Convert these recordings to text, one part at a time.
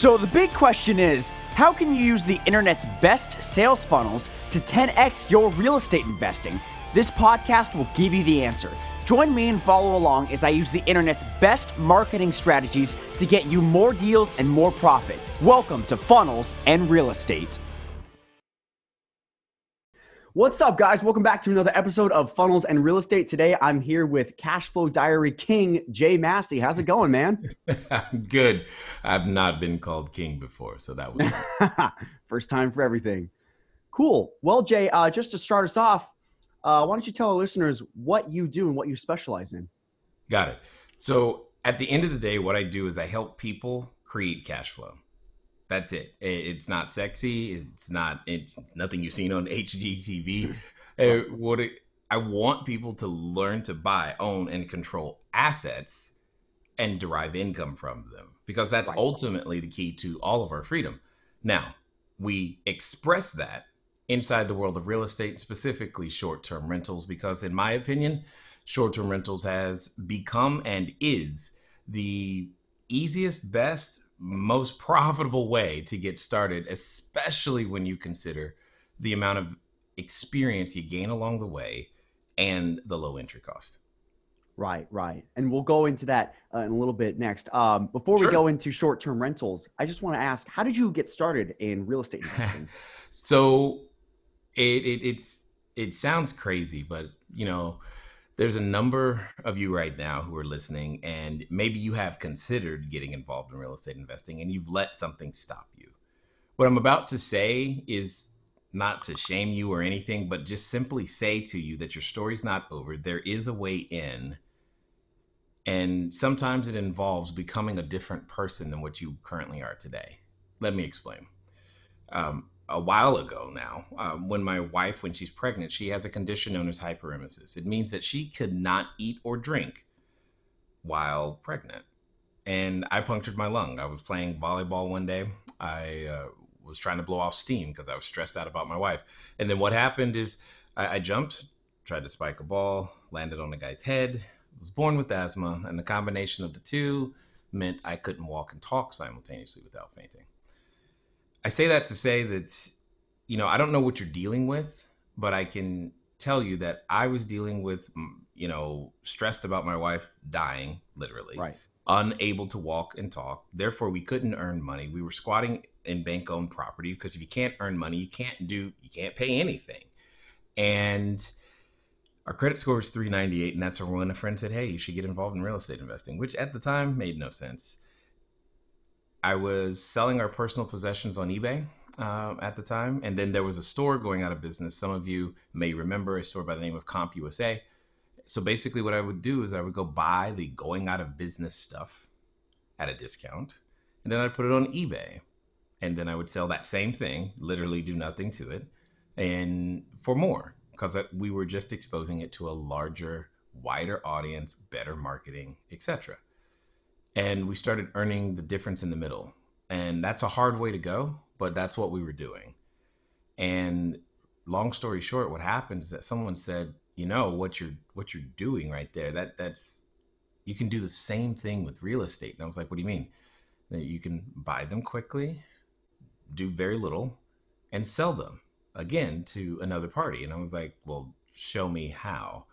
So, the big question is how can you use the internet's best sales funnels to 10x your real estate investing? This podcast will give you the answer. Join me and follow along as I use the internet's best marketing strategies to get you more deals and more profit. Welcome to Funnels and Real Estate. What's up, guys? Welcome back to another episode of Funnels and Real Estate. Today, I'm here with Cash Flow Diary King, Jay Massey. How's it going, man? Good. I've not been called King before, so that was first time for everything. Cool. Well, Jay, uh, just to start us off, uh, why don't you tell our listeners what you do and what you specialize in? Got it. So, at the end of the day, what I do is I help people create cash flow. That's it. It's not sexy. It's not. It's nothing you've seen on HGTV. uh, what it, I want people to learn to buy, own, and control assets and derive income from them because that's right. ultimately the key to all of our freedom. Now, we express that inside the world of real estate, specifically short term rentals, because in my opinion, short term rentals has become and is the easiest, best, most profitable way to get started, especially when you consider the amount of experience you gain along the way and the low entry cost. Right, right. And we'll go into that uh, in a little bit next. Um, before sure. we go into short term rentals, I just want to ask how did you get started in real estate investing? so it, it, it's, it sounds crazy, but you know, there's a number of you right now who are listening, and maybe you have considered getting involved in real estate investing and you've let something stop you. What I'm about to say is not to shame you or anything, but just simply say to you that your story's not over. There is a way in. And sometimes it involves becoming a different person than what you currently are today. Let me explain. Um, a while ago now um, when my wife when she's pregnant she has a condition known as hyperemesis. It means that she could not eat or drink while pregnant. And i punctured my lung. I was playing volleyball one day. I uh, was trying to blow off steam because i was stressed out about my wife. And then what happened is I, I jumped tried to spike a ball landed on a guy's head was born with asthma and the combination of the two meant i couldn't walk and talk simultaneously without fainting I say that to say that, you know, I don't know what you're dealing with, but I can tell you that I was dealing with, mm, you know, stressed about my wife dying, literally. Right. Unable to walk and talk. Therefore, we couldn't earn money. We were squatting in bank owned property because if you can't earn money, you can't do, you can't pay anything. And our credit score was 398. And that's when a friend said, Hey, you should get involved in real estate investing, which at the time made no sense. I was selling our personal possessions on eBay uh, at the time, and then there was a store going out of business. Some of you may remember a store by the name of CompUSA. So basically, what I would do is I would go buy the going out of business stuff at a discount, and then I'd put it on eBay, and then I would sell that same thing, literally do nothing to it, and for more because we were just exposing it to a larger, wider audience, better marketing, etc and we started earning the difference in the middle. And that's a hard way to go, but that's what we were doing. And long story short, what happened is that someone said, you know, what you're what you're doing right there, that that's you can do the same thing with real estate. And I was like, what do you mean? You can buy them quickly, do very little, and sell them again to another party. And I was like, well, show me how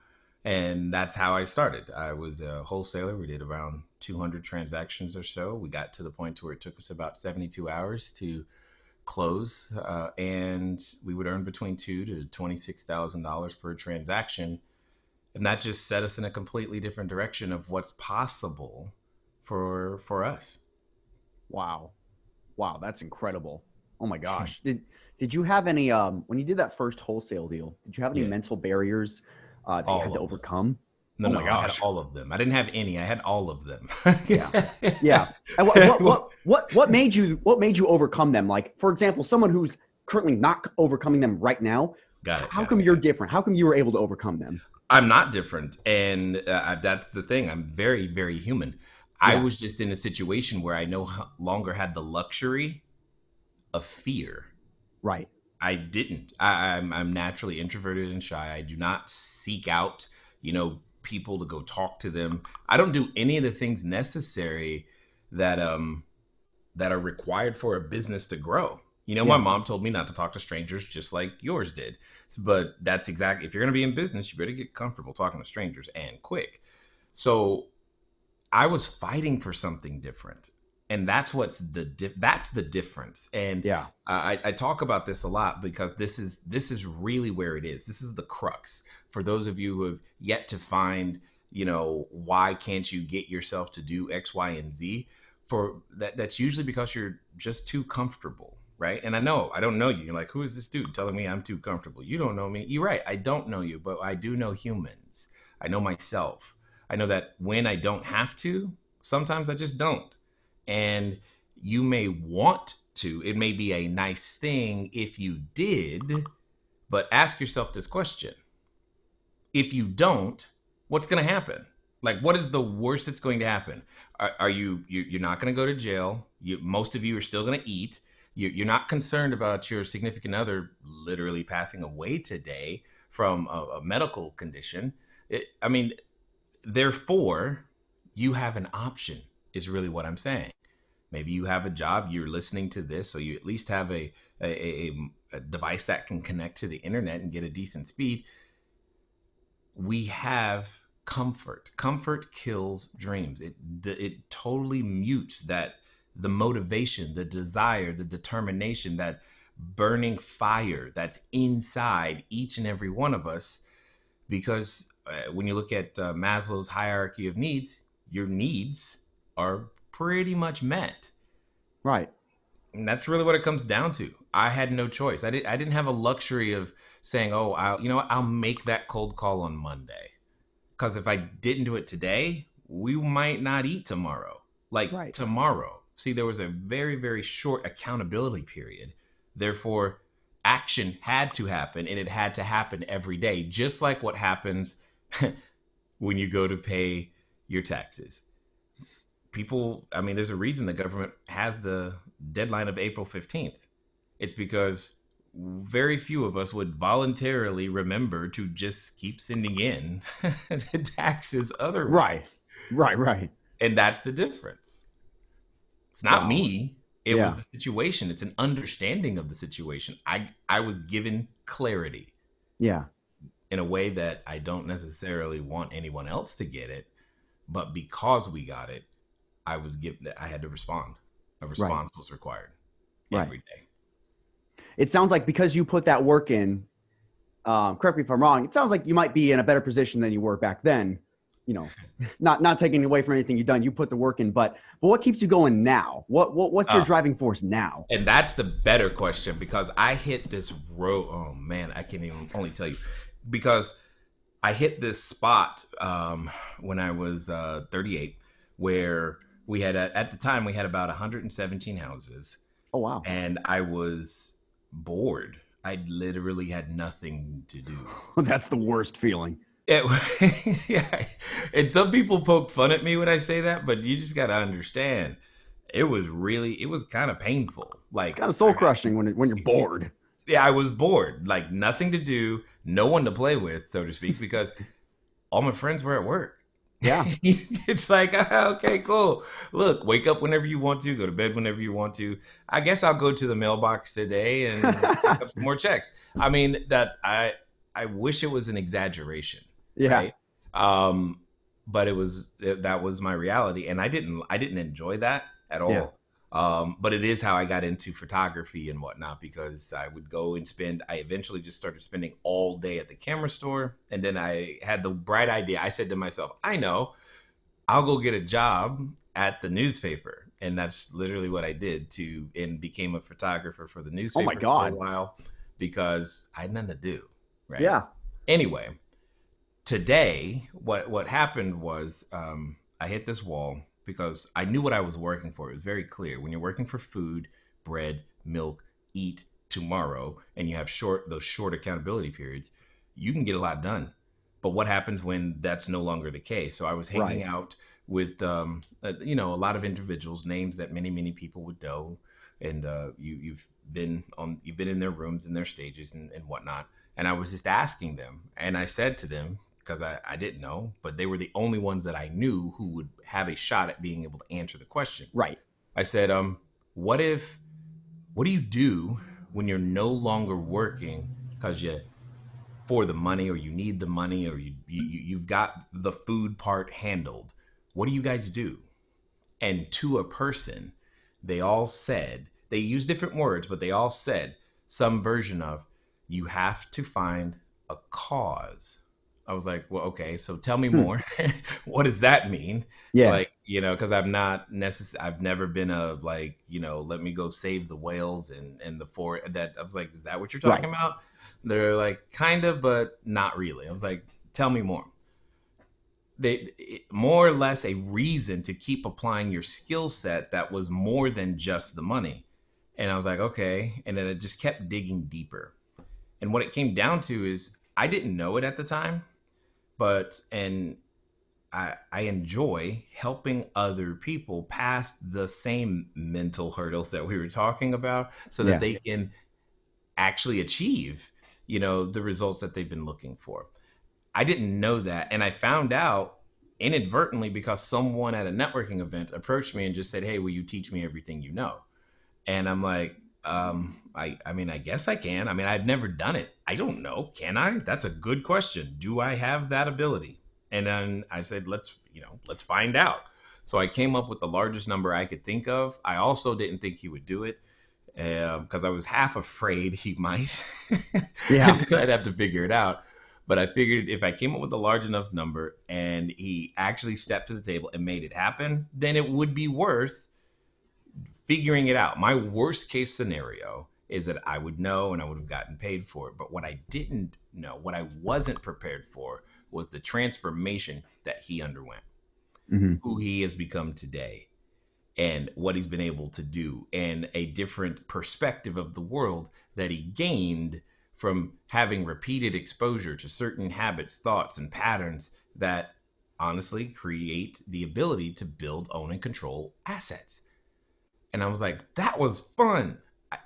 and that's how I started. I was a wholesaler. We did around 200 transactions or so. We got to the point to where it took us about 72 hours to close, uh, and we would earn between two to twenty-six thousand dollars per transaction, and that just set us in a completely different direction of what's possible for for us. Wow, wow, that's incredible. Oh my gosh, did did you have any um when you did that first wholesale deal? Did you have any yeah. mental barriers? Uh, that all you had to overcome? No, oh no, I had all of them. I didn't have any. I had all of them. yeah, yeah. And what, what, what, what, what made you what made you overcome them? Like, for example, someone who's currently not overcoming them right now. Got it. How got come it. you're different? How come you were able to overcome them? I'm not different, and uh, that's the thing. I'm very, very human. Yeah. I was just in a situation where I no longer had the luxury of fear. Right. I didn't. I, am I'm, I'm naturally introverted and shy. I do not seek out, you know, people to go talk to them. I don't do any of the things necessary that um that are required for a business to grow. You know, Yeah. my mom told me not to talk to strangers just like yours did. But that's exactly if you're going to be in business, you better get comfortable talking to strangers and quick. So I was fighting for something different. And that's what's the di- that's the difference. And Yeah. I, I talk about this a lot because this is this is really where it is. This is the crux for those of you who have yet to find, you know, why can't you get yourself to do X, Y, and Z? For that, that's usually because you're just too comfortable, right? And I know I don't know you. You're like, who is this dude telling me I'm too comfortable? You don't know me. You're right. I don't know you, but I do know humans. I know myself. I know that when I don't have to, sometimes I just don't and you may want to. It may be a nice thing if you did but ask yourself this question. If you don't what's going to happen? Like what is the worst that's going to happen? Are, are you, you you're not going to go to jail. You most of you are still going to eat. You, you're not concerned about your significant other literally passing away today from a, a medical condition. It, i mean therefore you have an option is really what i'm saying. Maybe you have a job you're listening to this so you at least have a a, a, a device that can connect to the internet and get a decent speed. We have comfort. Comfort kills dreams. It it totally mutes that the motivation the desire the determination that burning fire that's inside each and every one of us. Because uh, when you look at uh, Maslow's hierarchy of needs your needs are pretty much met Right. and that's really what it comes down to. I had no choice. I didn't. I didn't have a luxury of saying, "Oh, I'll, you know what? I'll make that cold call on Monday," because if I didn't do it today, we might not eat tomorrow. Like Right. tomorrow. See, there was a very, very short accountability period. Therefore, action had to happen, and it had to happen every day, just like what happens when you go to pay your taxes people i mean there's a reason the government has the deadline of april 15th it's because very few of us would voluntarily remember to just keep sending in the taxes other Right. Right. Right. and that's the difference it's not Wow. me it was the situation it's an understanding of the situation i i was given clarity Yeah. in a way that I don't necessarily want anyone else to get it, but because we got it, I was given I had to respond. A response was required Right. every day. It sounds like because you put that work in, um, correct me if I'm wrong, it sounds like you might be in a better position than you were back then. You know, not not taking away from anything you've done. You put the work in, but but what keeps you going now? What what what's your Uh, driving force now? And that's the better question because I hit this road. Oh man, I can't even only tell you because I hit this spot um, when I was uh, 38, where we had at, at the time we had about 117 houses, Oh wow. and I was bored. I literally had nothing to do. That's the worst feeling. It, yeah, and some people poke fun at me when I say that, but you just got to understand, it was really, it was kind of painful. Like It's kind of soul crushing when when you're bored. yeah, I was bored, like nothing to do, no one to play with, so to speak, because all my friends were at work. Yeah. it's like, okay, cool. Look, wake up whenever you want to, go to bed whenever you want to. I guess I'll go to the mailbox today and pick up some more checks. I mean, that I I wish it was an exaggeration Yeah. right? Um, but it was it, that was my reality, and I didn't I didn't enjoy that at all. Yeah. Um, but it is how I got into photography and whatnot because I would go and spend. I eventually just started spending all day at the camera store, and then I had the bright idea. I said to myself, I know, I'll go get a job at the newspaper, and that's literally what I did. To and became a photographer for the newspaper Oh God. for a while because I had nothing to do. Right Yeah. anyway today what what happened was um i hit this wall because i knew what i was working for. It was very clear. When you're working for food bread milk eat tomorrow and you have short those short accountability periods you can get a lot done. But what happens when that's no longer the case? So i was hanging Right. out with um uh, you know a lot of individuals names that many many people would know. And uh you you've been on you've been in their rooms and their stages and, and whatnot. And I was just asking them, and I said to them because I, I didn't know, but they were the only ones that I knew who would have a shot at being able to answer the question. Right. I said, um, what if what do you do when you're no longer working because you for the money or you need the money or you, you you've got the food part handled what do you guys do and to a person they all said they used different words but they all said some version of you have to find a cause I was like, well, okay, so tell me hmm. more. what does that mean? Yeah. Like, you know, because I'm not necessary. I've never been a like, you know, let me go save the whales and and the four. That I was like, is that what you're talking right. about? They're like, kind of, but not really. I was like, tell me more. They more or less a reason to keep applying your skill set that was more than just the money. And I was like, okay. And then it just kept digging deeper. And what it came down to is I didn't know it at the time but and I, I enjoy helping other people pass the same mental hurdles that we were talking about so that yeah. they can actually achieve you know the results that they've been looking for i didn't know that and i found out inadvertently because someone at a networking event approached me and just said hey will you teach me everything you know and i'm like um, I, I mean, I guess I can. I mean, I've never done it. I don't know. Can I? That's a good question. Do I have that ability? And then I said, let's, you know, let's find out. So I came up with the largest number I could think of. I also didn't think he would do it because um, uh, I was half afraid he might. yeah. I'd have to figure it out. But I figured if I came up with a large enough number and he actually stepped to the table and made it happen, then it would be worth figuring it out. My worst case scenario is that I would know and I would have gotten paid for it. But what I didn't know, what I wasn't prepared for, was the transformation that he underwent, mm-hmm. who he has become today, and what he's been able to do, and a different perspective of the world that he gained from having repeated exposure to certain habits, thoughts, and patterns that honestly create the ability to build, own, and control assets. And I was like, that was fun.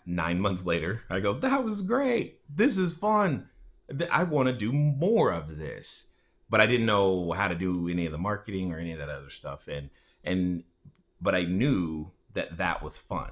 Nine months later, I go, that was great. This is fun. I want to do more of this. But I didn't know how to do any of the marketing or any of that other stuff. And, and, but I knew that that was fun.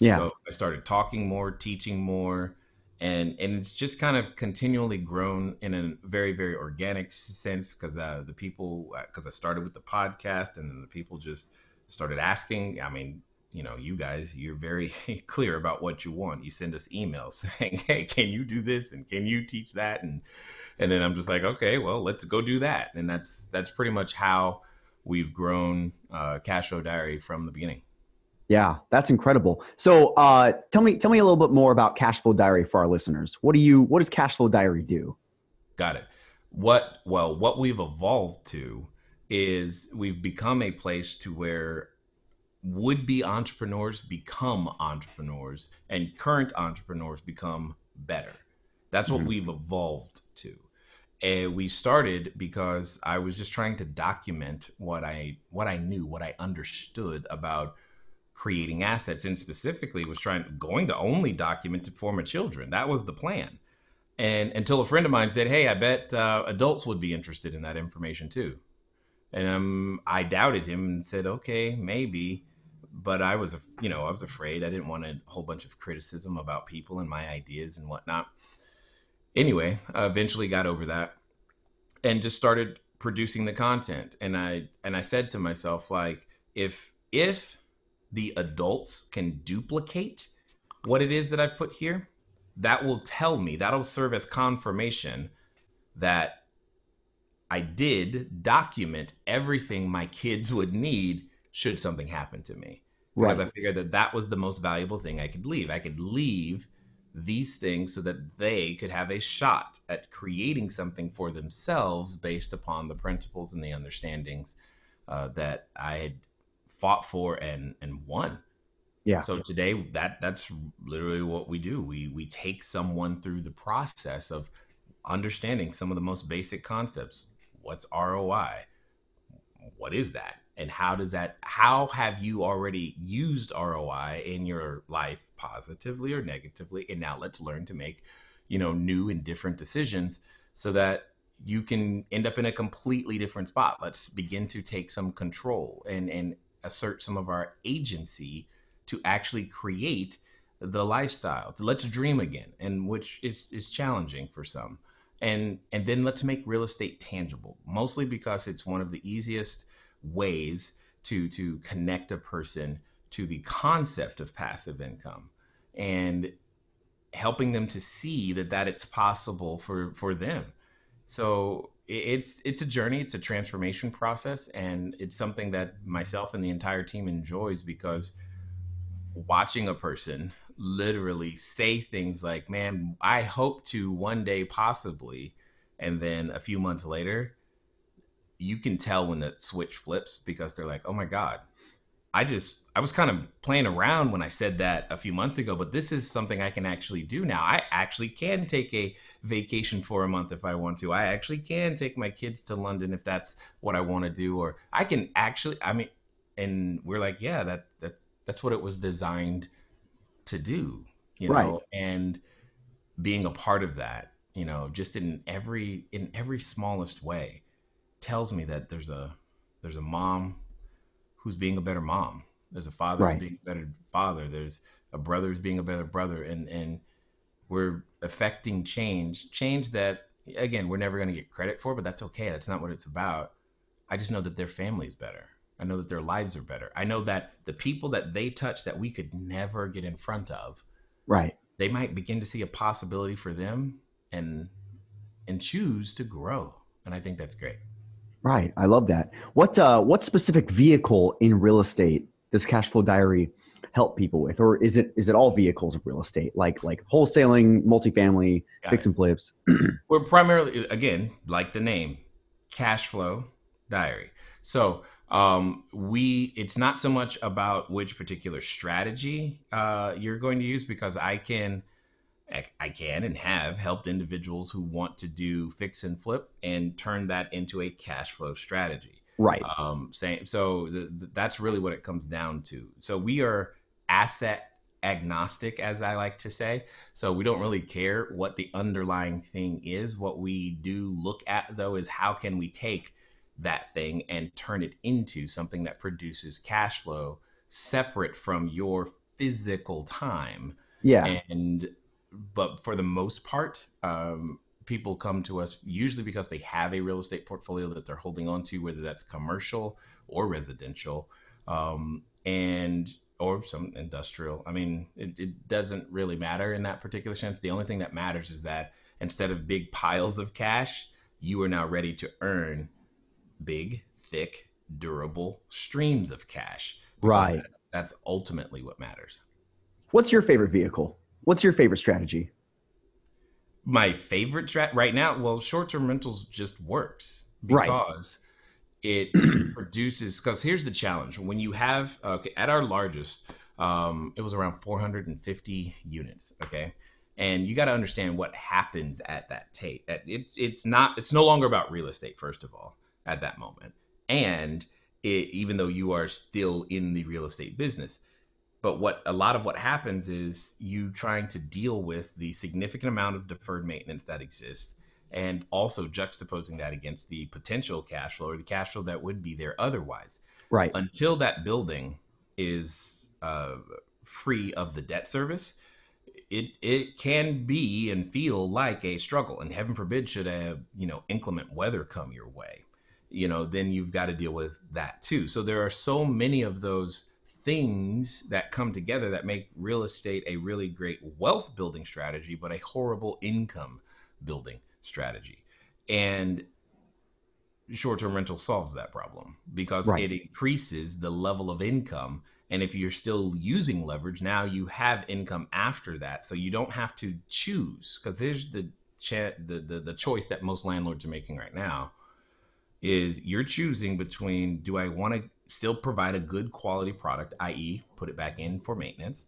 Yeah. So I started talking more, teaching more, and and it's just kind of continually grown in a very very organic sense because uh, the people because uh, I started with the podcast and then the people just started asking. I mean, you know, you guys, you're very clear about what you want. You send us emails saying, "Hey, can you do this and can you teach that?" and and then I'm just like, "Okay, well, let's go do that." And that's that's pretty much how we've grown uh, Cashflow Diary from the beginning. Yeah, that's incredible. So, uh, tell me tell me a little bit more about Cashflow Diary for our listeners. What do you what does Cashflow Diary do? Got it. What well, what we've evolved to is we've become a place to where would be entrepreneurs become entrepreneurs and current entrepreneurs become better. That's what mm-hmm. we've evolved to. And we started because I was just trying to document what I what I knew, what I understood about creating assets and specifically was trying going to only document it for my children. That was the plan. And until a friend of mine said, "Hey, I bet uh, adults would be interested in that information too." And um, I doubted him and said, "Okay, maybe." But I was, you know, I was afraid. I didn't want a whole bunch of criticism about people and my ideas and whatnot. Anyway, I eventually got over that and just started producing the content. And I and I said to myself, like, if if the adults can duplicate what it is that I've put here, that will tell me, that'll serve as confirmation that I did document everything my kids would need should something happen to me because right. I figured that that was the most valuable thing I could leave. I could leave these things so that they could have a shot at creating something for themselves based upon the principles and the understandings uh, that I had fought for and and won. Yeah. So today that that's literally what we do. We we take someone through the process of understanding some of the most basic concepts. What's ROI? What is that? And how does that how have you already used roi in your life positively or negatively? And now let's learn to make you know new and different decisions so that you can end up in a completely different spot. Let's begin to take some control and and assert some of our agency to actually create the lifestyle. To let's dream again and which is is challenging for some. And and then let's make real estate tangible mostly because it's one of the easiest ways to to connect a person to the concept of passive income and helping them to see that that it's possible for for them. So it's it's a journey it's a transformation process and it's something that myself and the entire team enjoys because watching a person literally say things like man i hope to one day possibly and then a few months later you can tell when the switch flips because they're like oh my god I just I was kind of playing around when I said that a few months ago, but this is something I can actually do now. I actually can take a vacation for a month if I want to. I actually can take my kids to London if that's what I want to do or I can actually I mean and we're like, yeah, that that that's what it was designed to do, you know, and being a part of that, you know, just in every in every smallest way tells me that there's a there's a mom who's being a better mom. There's a father right. who's being a better father. There's a brother who's being a better brother, and and we're affecting change, change that again we're never going to get credit for, but that's okay. That's not what it's about. I just know that their family's better. I know that their lives are better. I know that the people that they touch that we could never get in front of, right? They might begin to see a possibility for them and and choose to grow, and I think that's great. Right. I love that. What uh, what specific vehicle in real estate does Cashflow Diary help people with, or is it is it all vehicles of real estate, like like wholesaling, multifamily, Got fix it. and flips? We're primarily again, like the name, Cashflow Diary. So um, we it's not so much about which particular strategy uh, you're going to use because I can I can and have helped individuals who want to do fix and flip and turn that into a cash flow strategy. Right. Um, saying so the, the, that's really what it comes down to. So we are asset agnostic, as I like to say. So we don't really care what the underlying thing is. What we do look at though is how can we take that thing and turn it into something that produces cash flow separate from your physical time. Yeah. And but for the most part, um, people come to us usually because they have a real estate portfolio that they're holding on to, whether that's commercial or residential, um, and or some industrial. I mean, it, it doesn't really matter in that particular sense. The only thing that matters is that instead of big piles of cash, you are now ready to earn big, thick, durable streams of cash. Right. That's, that's ultimately what matters. What's your favorite vehicle? What's your favorite strategy? My favorite strat right now, well, short-term rentals just works because right. it produces. Because here's the challenge: when you have okay, at our largest, um, it was around 450 units. Okay, and you got to understand what happens at that tape. It, it's not. It's no longer about real estate. First of all, at that moment, and it, even though you are still in the real estate business, but what a lot of what happens is you trying to deal with the significant amount of deferred maintenance that exists and also juxtaposing that against the potential cash flow or the cash flow that would be there otherwise. Right. Until that building is uh, free of the debt service, it it can be and feel like a struggle. And heaven forbid should a you know inclement weather come your way, you know, then you've got to deal with that too. So there are so many of those things that come together that make real estate a really great wealth building strategy, but a horrible income building strategy. And short term rental solves that problem because right. it increases the level of income. And if you're still using leverage, now you have income after that. So you don't have to choose because here's the, cha- the, the, the choice that most landlords are making right now is you're choosing between do I want to still provide a good quality product, i.e., put it back in for maintenance,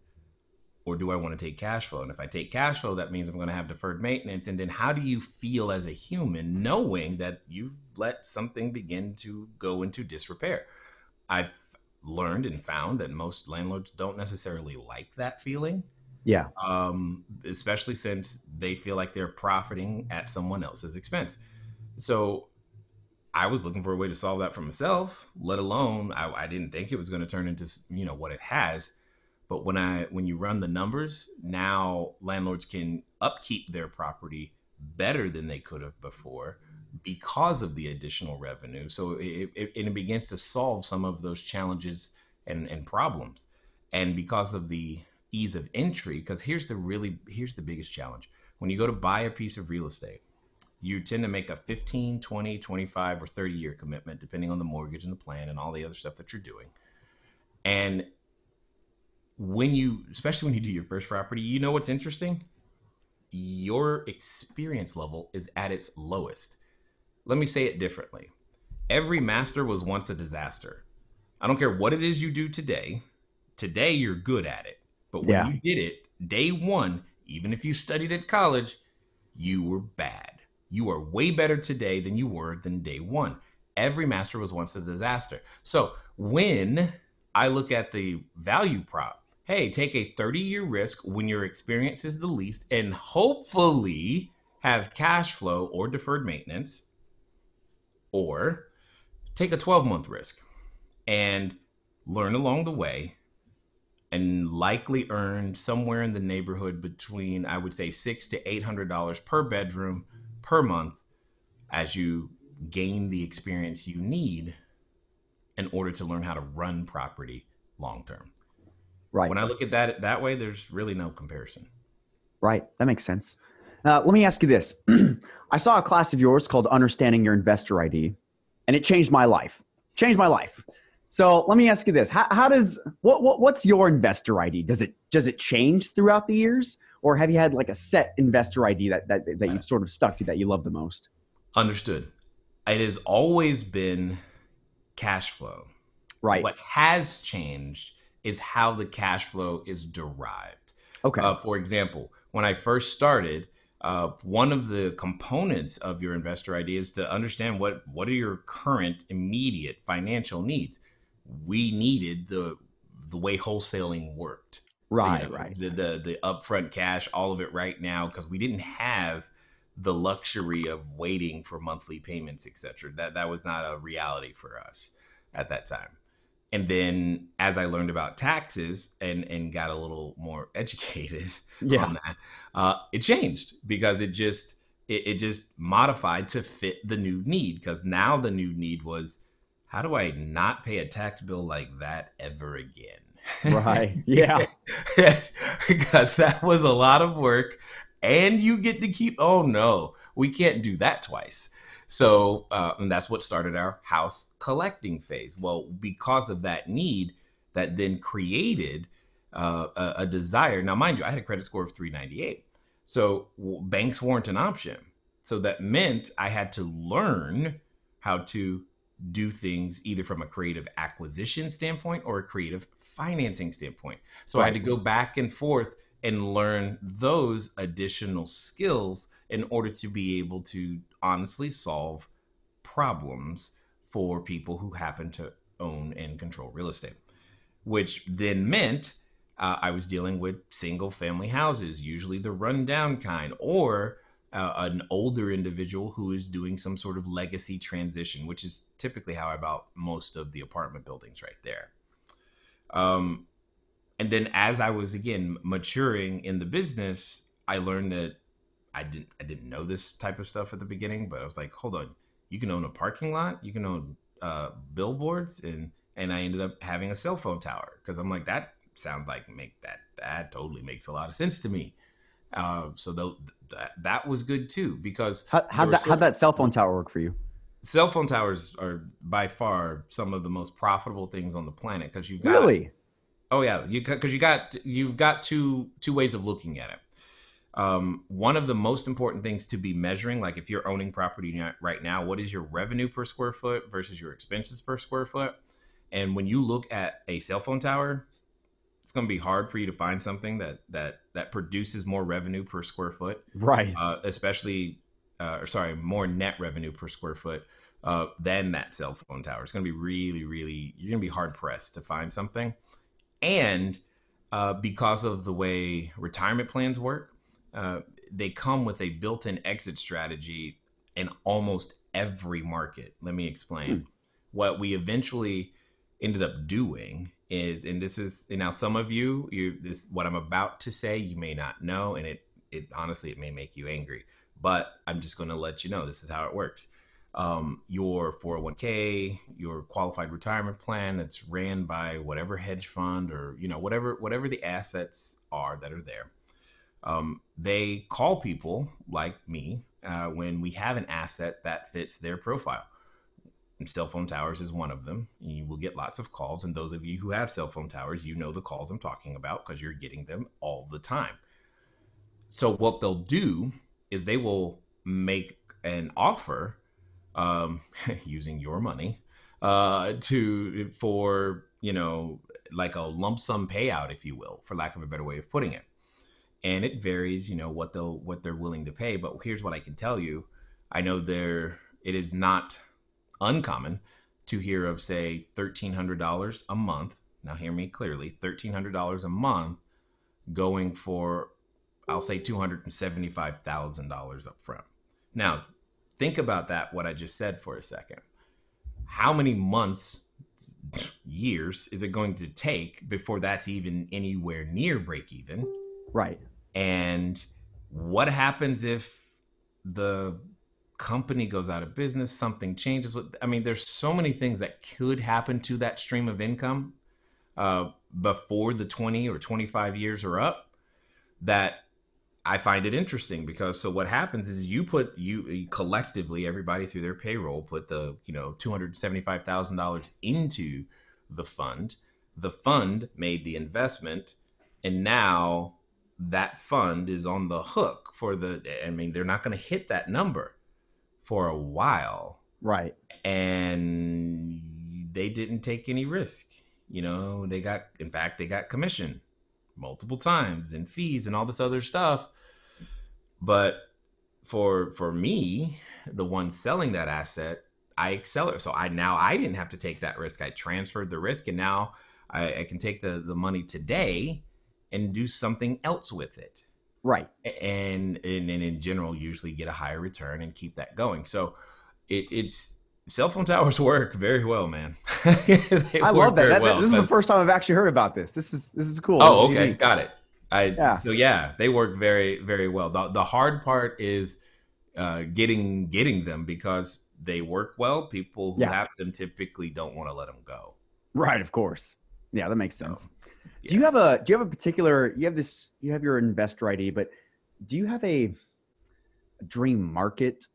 or do I want to take cash flow? And if I take cash flow, that means I'm going to have deferred maintenance. And then how do you feel as a human knowing that you've let something begin to go into disrepair? I've learned and found that most landlords don't necessarily like that feeling. Yeah. Um, especially since they feel like they're profiting at someone else's expense. So I was looking for a way to solve that for myself, let alone I, I didn't think it was going to turn into, you know, what it has. But when I when you run the numbers, now landlords can upkeep their property better than they could have before because of the additional revenue. So it, it, it begins to solve some of those challenges and, and problems. And because of the ease of entry, because here's the really here's the biggest challenge. When you go to buy a piece of real estate, you tend to make a 15, 20, 25, or 30 year commitment, depending on the mortgage and the plan and all the other stuff that you're doing. And when you, especially when you do your first property, you know what's interesting? Your experience level is at its lowest. Let me say it differently. Every master was once a disaster. I don't care what it is you do today. Today you're good at it. But when yeah. you did it day one, even if you studied at college, you were bad. You are way better today than you were than day one. Every master was once a disaster. So when I look at the value prop, hey, take a 30 year risk when your experience is the least and hopefully have cash flow or deferred maintenance or take a 12 month risk and learn along the way and likely earn somewhere in the neighborhood between I would say six to eight hundred dollars per bedroom per month as you gain the experience you need in order to learn how to run property long term. Right. When I look at that that way, there's really no comparison. Right. That makes sense. Uh, let me ask you this. I saw a class of yours called Understanding Your Investor ID, and it changed my life. Changed my life. So let me ask you this: How, how does what, what what's your investor ID? Does it does it change throughout the years, or have you had like a set investor ID that that that you've sort of stuck to that you love the most? Understood. It has always been cash flow. Right. What has changed is how the cash flow is derived. Okay. Uh, for example, when I first started, uh, one of the components of your investor ID is to understand what what are your current immediate financial needs. We needed the the way wholesaling worked. Right, you know, right. The, the the upfront cash, all of it right now, because we didn't have the luxury of waiting for monthly payments, etc. That that was not a reality for us at that time and then as I learned about taxes and and got a little more educated yeah. on that, uh, it changed because it just it, it just modified to fit the new need. Because now the new need was, how do I not pay a tax bill like that ever again? Right. Yeah. because that was a lot of work, and you get to keep. Oh no, we can't do that twice. So, uh, and that's what started our house collecting phase. Well, because of that need, that then created uh, a, a, desire. Now, mind you, I had a credit score of 398. So banks weren't an option. So that meant I had to learn how to do things either from a creative acquisition standpoint or a creative financing standpoint. So right. I had to go back and forth and learn those additional skills in order to be able to honestly solve problems for people who happen to own and control real estate, which then meant uh, I was dealing with single family houses, usually the rundown kind, or uh, an older individual who is doing some sort of legacy transition, which is typically how I bought most of the apartment buildings right there. Um, and then as I was again maturing in the business, I learned that I didn't I didn't know this type of stuff at the beginning, but I was like, hold on, you can own a parking lot, you can own uh, billboards, and and I ended up having a cell phone tower because I'm like that sounds like make that that totally makes a lot of sense to me. Uh, so the, that that was good too because how how that, how'd that cell phone tower work for you? Cell phone towers are by far some of the most profitable things on the planet because you've got really Oh yeah, you because you got you've got two two ways of looking at it. Um, one of the most important things to be measuring, like if you're owning property right now, what is your revenue per square foot versus your expenses per square foot? And when you look at a cell phone tower, it's going to be hard for you to find something that that that produces more revenue per square foot, right? Uh, especially, uh, or sorry, more net revenue per square foot uh, than that cell phone tower. It's going to be really, really, you're going to be hard pressed to find something and uh, because of the way retirement plans work, uh, they come with a built-in exit strategy in almost every market. Let me explain. Hmm. What we eventually ended up doing is, and this is and now some of you, you this what I'm about to say, you may not know, and it it honestly it may make you angry, but I'm just going to let you know this is how it works. Um, your 401k, your qualified retirement plan that's ran by whatever hedge fund or you know whatever whatever the assets are that are there. Um, they call people like me uh, when we have an asset that fits their profile. And cell phone towers is one of them. You will get lots of calls. And those of you who have cell phone towers, you know the calls I'm talking about because you're getting them all the time. So, what they'll do is they will make an offer um, using your money uh, to for you know like a lump sum payout, if you will, for lack of a better way of putting it. And it varies, you know, what they'll what they're willing to pay. But here's what I can tell you: I know there it is not uncommon to hear of say $1300 a month now hear me clearly $1300 a month going for i'll say $275000 up front now think about that what i just said for a second. How many months years is it going to take before that's even anywhere near break even right. And what happens if the company goes out of business, something changes. With I mean, there's so many things that could happen to that stream of income uh, before the 20 or 25 years are up that I find it interesting because so what happens is you put you uh, collectively everybody through their payroll put the you know two hundred seventy five thousand dollars into the fund. The fund made the investment, and now that fund is on the hook for the. I mean, they're not going to hit that number for a while. Right. And they didn't take any risk. You know, they got, in fact, they got commission multiple times and fees and all this other stuff. But for for me, the one selling that asset, I accelerate. So I now I didn't have to take that risk. I transferred the risk, and now I, I can take the the money today and do something else with it right and, and and in general usually get a higher return and keep that going so it, it's cell phone towers work very well man. I love that, that well, this is the first time i've actually heard about this. This is this is cool. Oh this okay. got it. I yeah. so yeah they work very very well. The, the hard part is uh, getting getting them because they work well. People who yeah. have them typically don't want to let them go. Right of course. Yeah that makes sense so, yeah. Do you have a do you have a particular you have this you have your investor ID, but do you have a, a dream market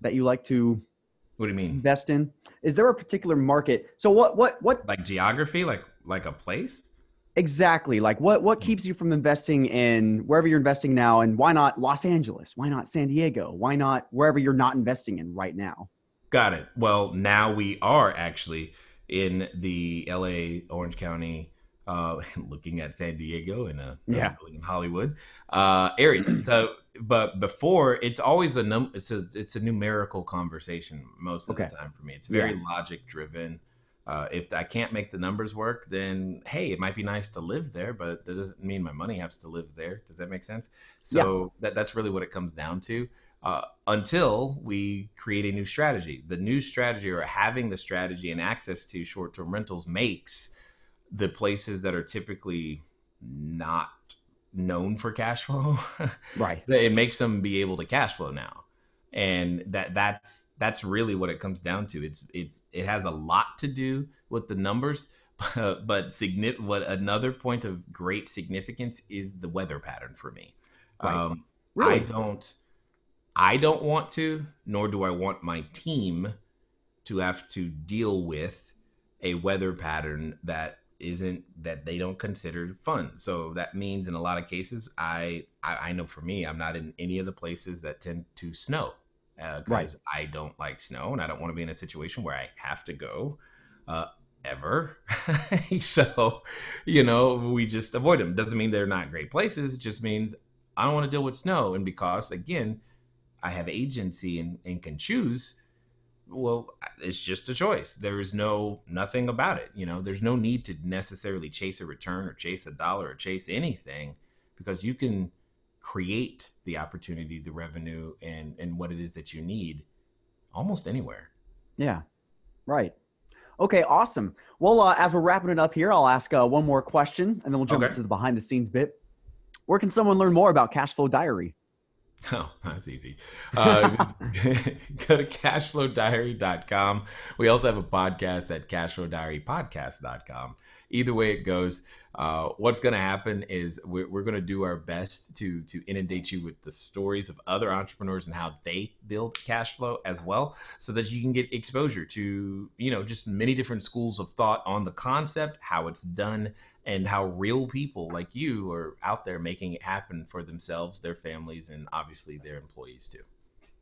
that you like to what do you mean invest in? Is there a particular market? So what what what like geography, like like a place? Exactly. Like what what keeps you from investing in wherever you're investing now and why not Los Angeles? Why not San Diego? Why not wherever you're not investing in right now? Got it. Well, now we are actually in the LA Orange County uh, looking at San Diego and uh, yeah, in Hollywood uh, area. so, but before it's always a num it's a it's a numerical conversation most of the time for me. It's very yeah. logic driven. Uh, if I can't make the numbers work, then hey, it might be nice to live there, but that doesn't mean my money has to live there. Does that make sense? So yeah. that that's really what it comes down to. Uh, until we create a new strategy, the new strategy or having the strategy and access to short-term rentals makes the places that are typically not known for cash flow right it makes them be able to cash flow now and that that's that's really what it comes down to it's it's it has a lot to do with the numbers but, but significant what another point of great significance is the weather pattern for me right. um really? i don't i don't want to nor do i want my team to have to deal with a weather pattern that isn't that they don't consider fun. So that means in a lot of cases, I I, I know for me, I'm not in any of the places that tend to snow because uh, right. I don't like snow and I don't want to be in a situation where I have to go uh, ever. so you know, we just avoid them. Doesn't mean they're not great places. It just means I don't want to deal with snow, and because again, I have agency and, and can choose well it's just a choice there is no nothing about it you know there's no need to necessarily chase a return or chase a dollar or chase anything because you can create the opportunity the revenue and and what it is that you need almost anywhere yeah right Okay, awesome. Well, uh, as we're wrapping it up here, I'll ask uh, one more question, and then we'll jump Okay. into the behind the scenes bit. Where can someone learn more about Cashflow Diary? Oh, that's easy. Uh, go to cashflowdiary.com. We also have a podcast at cashflowdiarypodcast.com. Either way it goes, uh, what's going to happen is we're, we're going to do our best to to inundate you with the stories of other entrepreneurs and how they build cash flow as well, so that you can get exposure to you know just many different schools of thought on the concept, how it's done, and how real people like you are out there making it happen for themselves, their families, and obviously their employees too.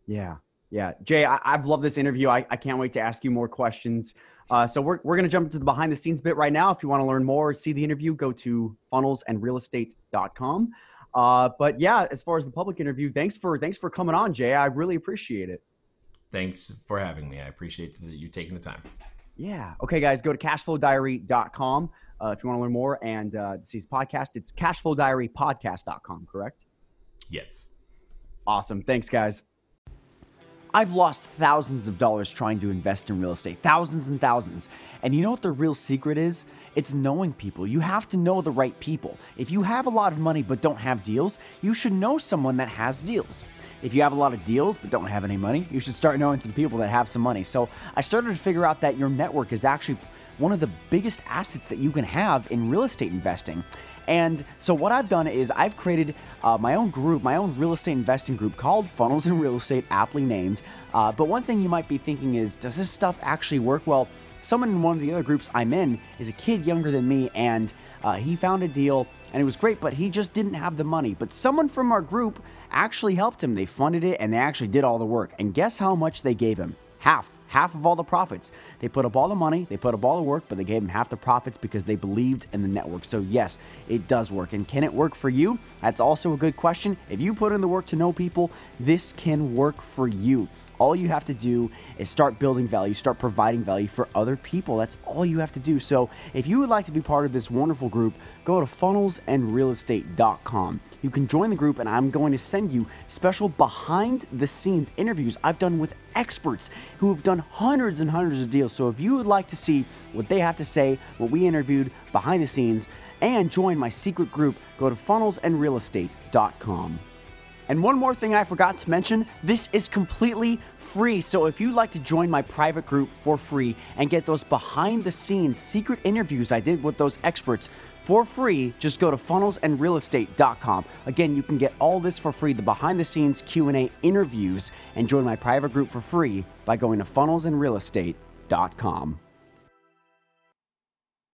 Yeah, yeah. Jay, I, I've loved this interview. I, I can't wait to ask you more questions. Uh, so we're, we're going to jump into the behind the scenes bit right now. If you want to learn more or see the interview, go to funnelsandrealestate.com. Uh, but yeah, as far as the public interview, thanks for thanks for coming on, Jay. I really appreciate it. Thanks for having me. I appreciate you taking the time. Yeah. Okay, guys, go to cashflowdiary.com uh, if you want to learn more and uh, see his podcast. It's cashflowdiarypodcast.com, correct? Yes. Awesome. Thanks, guys. I've lost thousands of dollars trying to invest in real estate, thousands and thousands. And you know what the real secret is? It's knowing people. You have to know the right people. If you have a lot of money but don't have deals, you should know someone that has deals. If you have a lot of deals but don't have any money, you should start knowing some people that have some money. So I started to figure out that your network is actually one of the biggest assets that you can have in real estate investing. And so what I've done is I've created uh, my own group, my own real estate investing group called Funnels and Real Estate, aptly named. Uh, but one thing you might be thinking is, does this stuff actually work? Well, someone in one of the other groups I'm in is a kid younger than me, and uh, he found a deal and it was great, but he just didn't have the money. But someone from our group actually helped him. They funded it and they actually did all the work. And guess how much they gave him? Half half of all the profits. They put up all the money, they put up all the work, but they gave them half the profits because they believed in the network. So, yes, it does work. And can it work for you? That's also a good question. If you put in the work to know people, this can work for you. All you have to do is start building value, start providing value for other people. That's all you have to do. So, if you would like to be part of this wonderful group, go to funnelsandrealestate.com. You can join the group, and I'm going to send you special behind the scenes interviews I've done with experts who have done hundreds and hundreds of deals. So, if you would like to see what they have to say, what we interviewed behind the scenes, and join my secret group, go to funnelsandrealestate.com. And one more thing I forgot to mention this is completely free. So if you'd like to join my private group for free and get those behind the scenes secret interviews I did with those experts for free, just go to funnelsandrealestate.com. Again, you can get all this for free, the behind the scenes Q&A interviews and join my private group for free by going to funnelsandrealestate.com.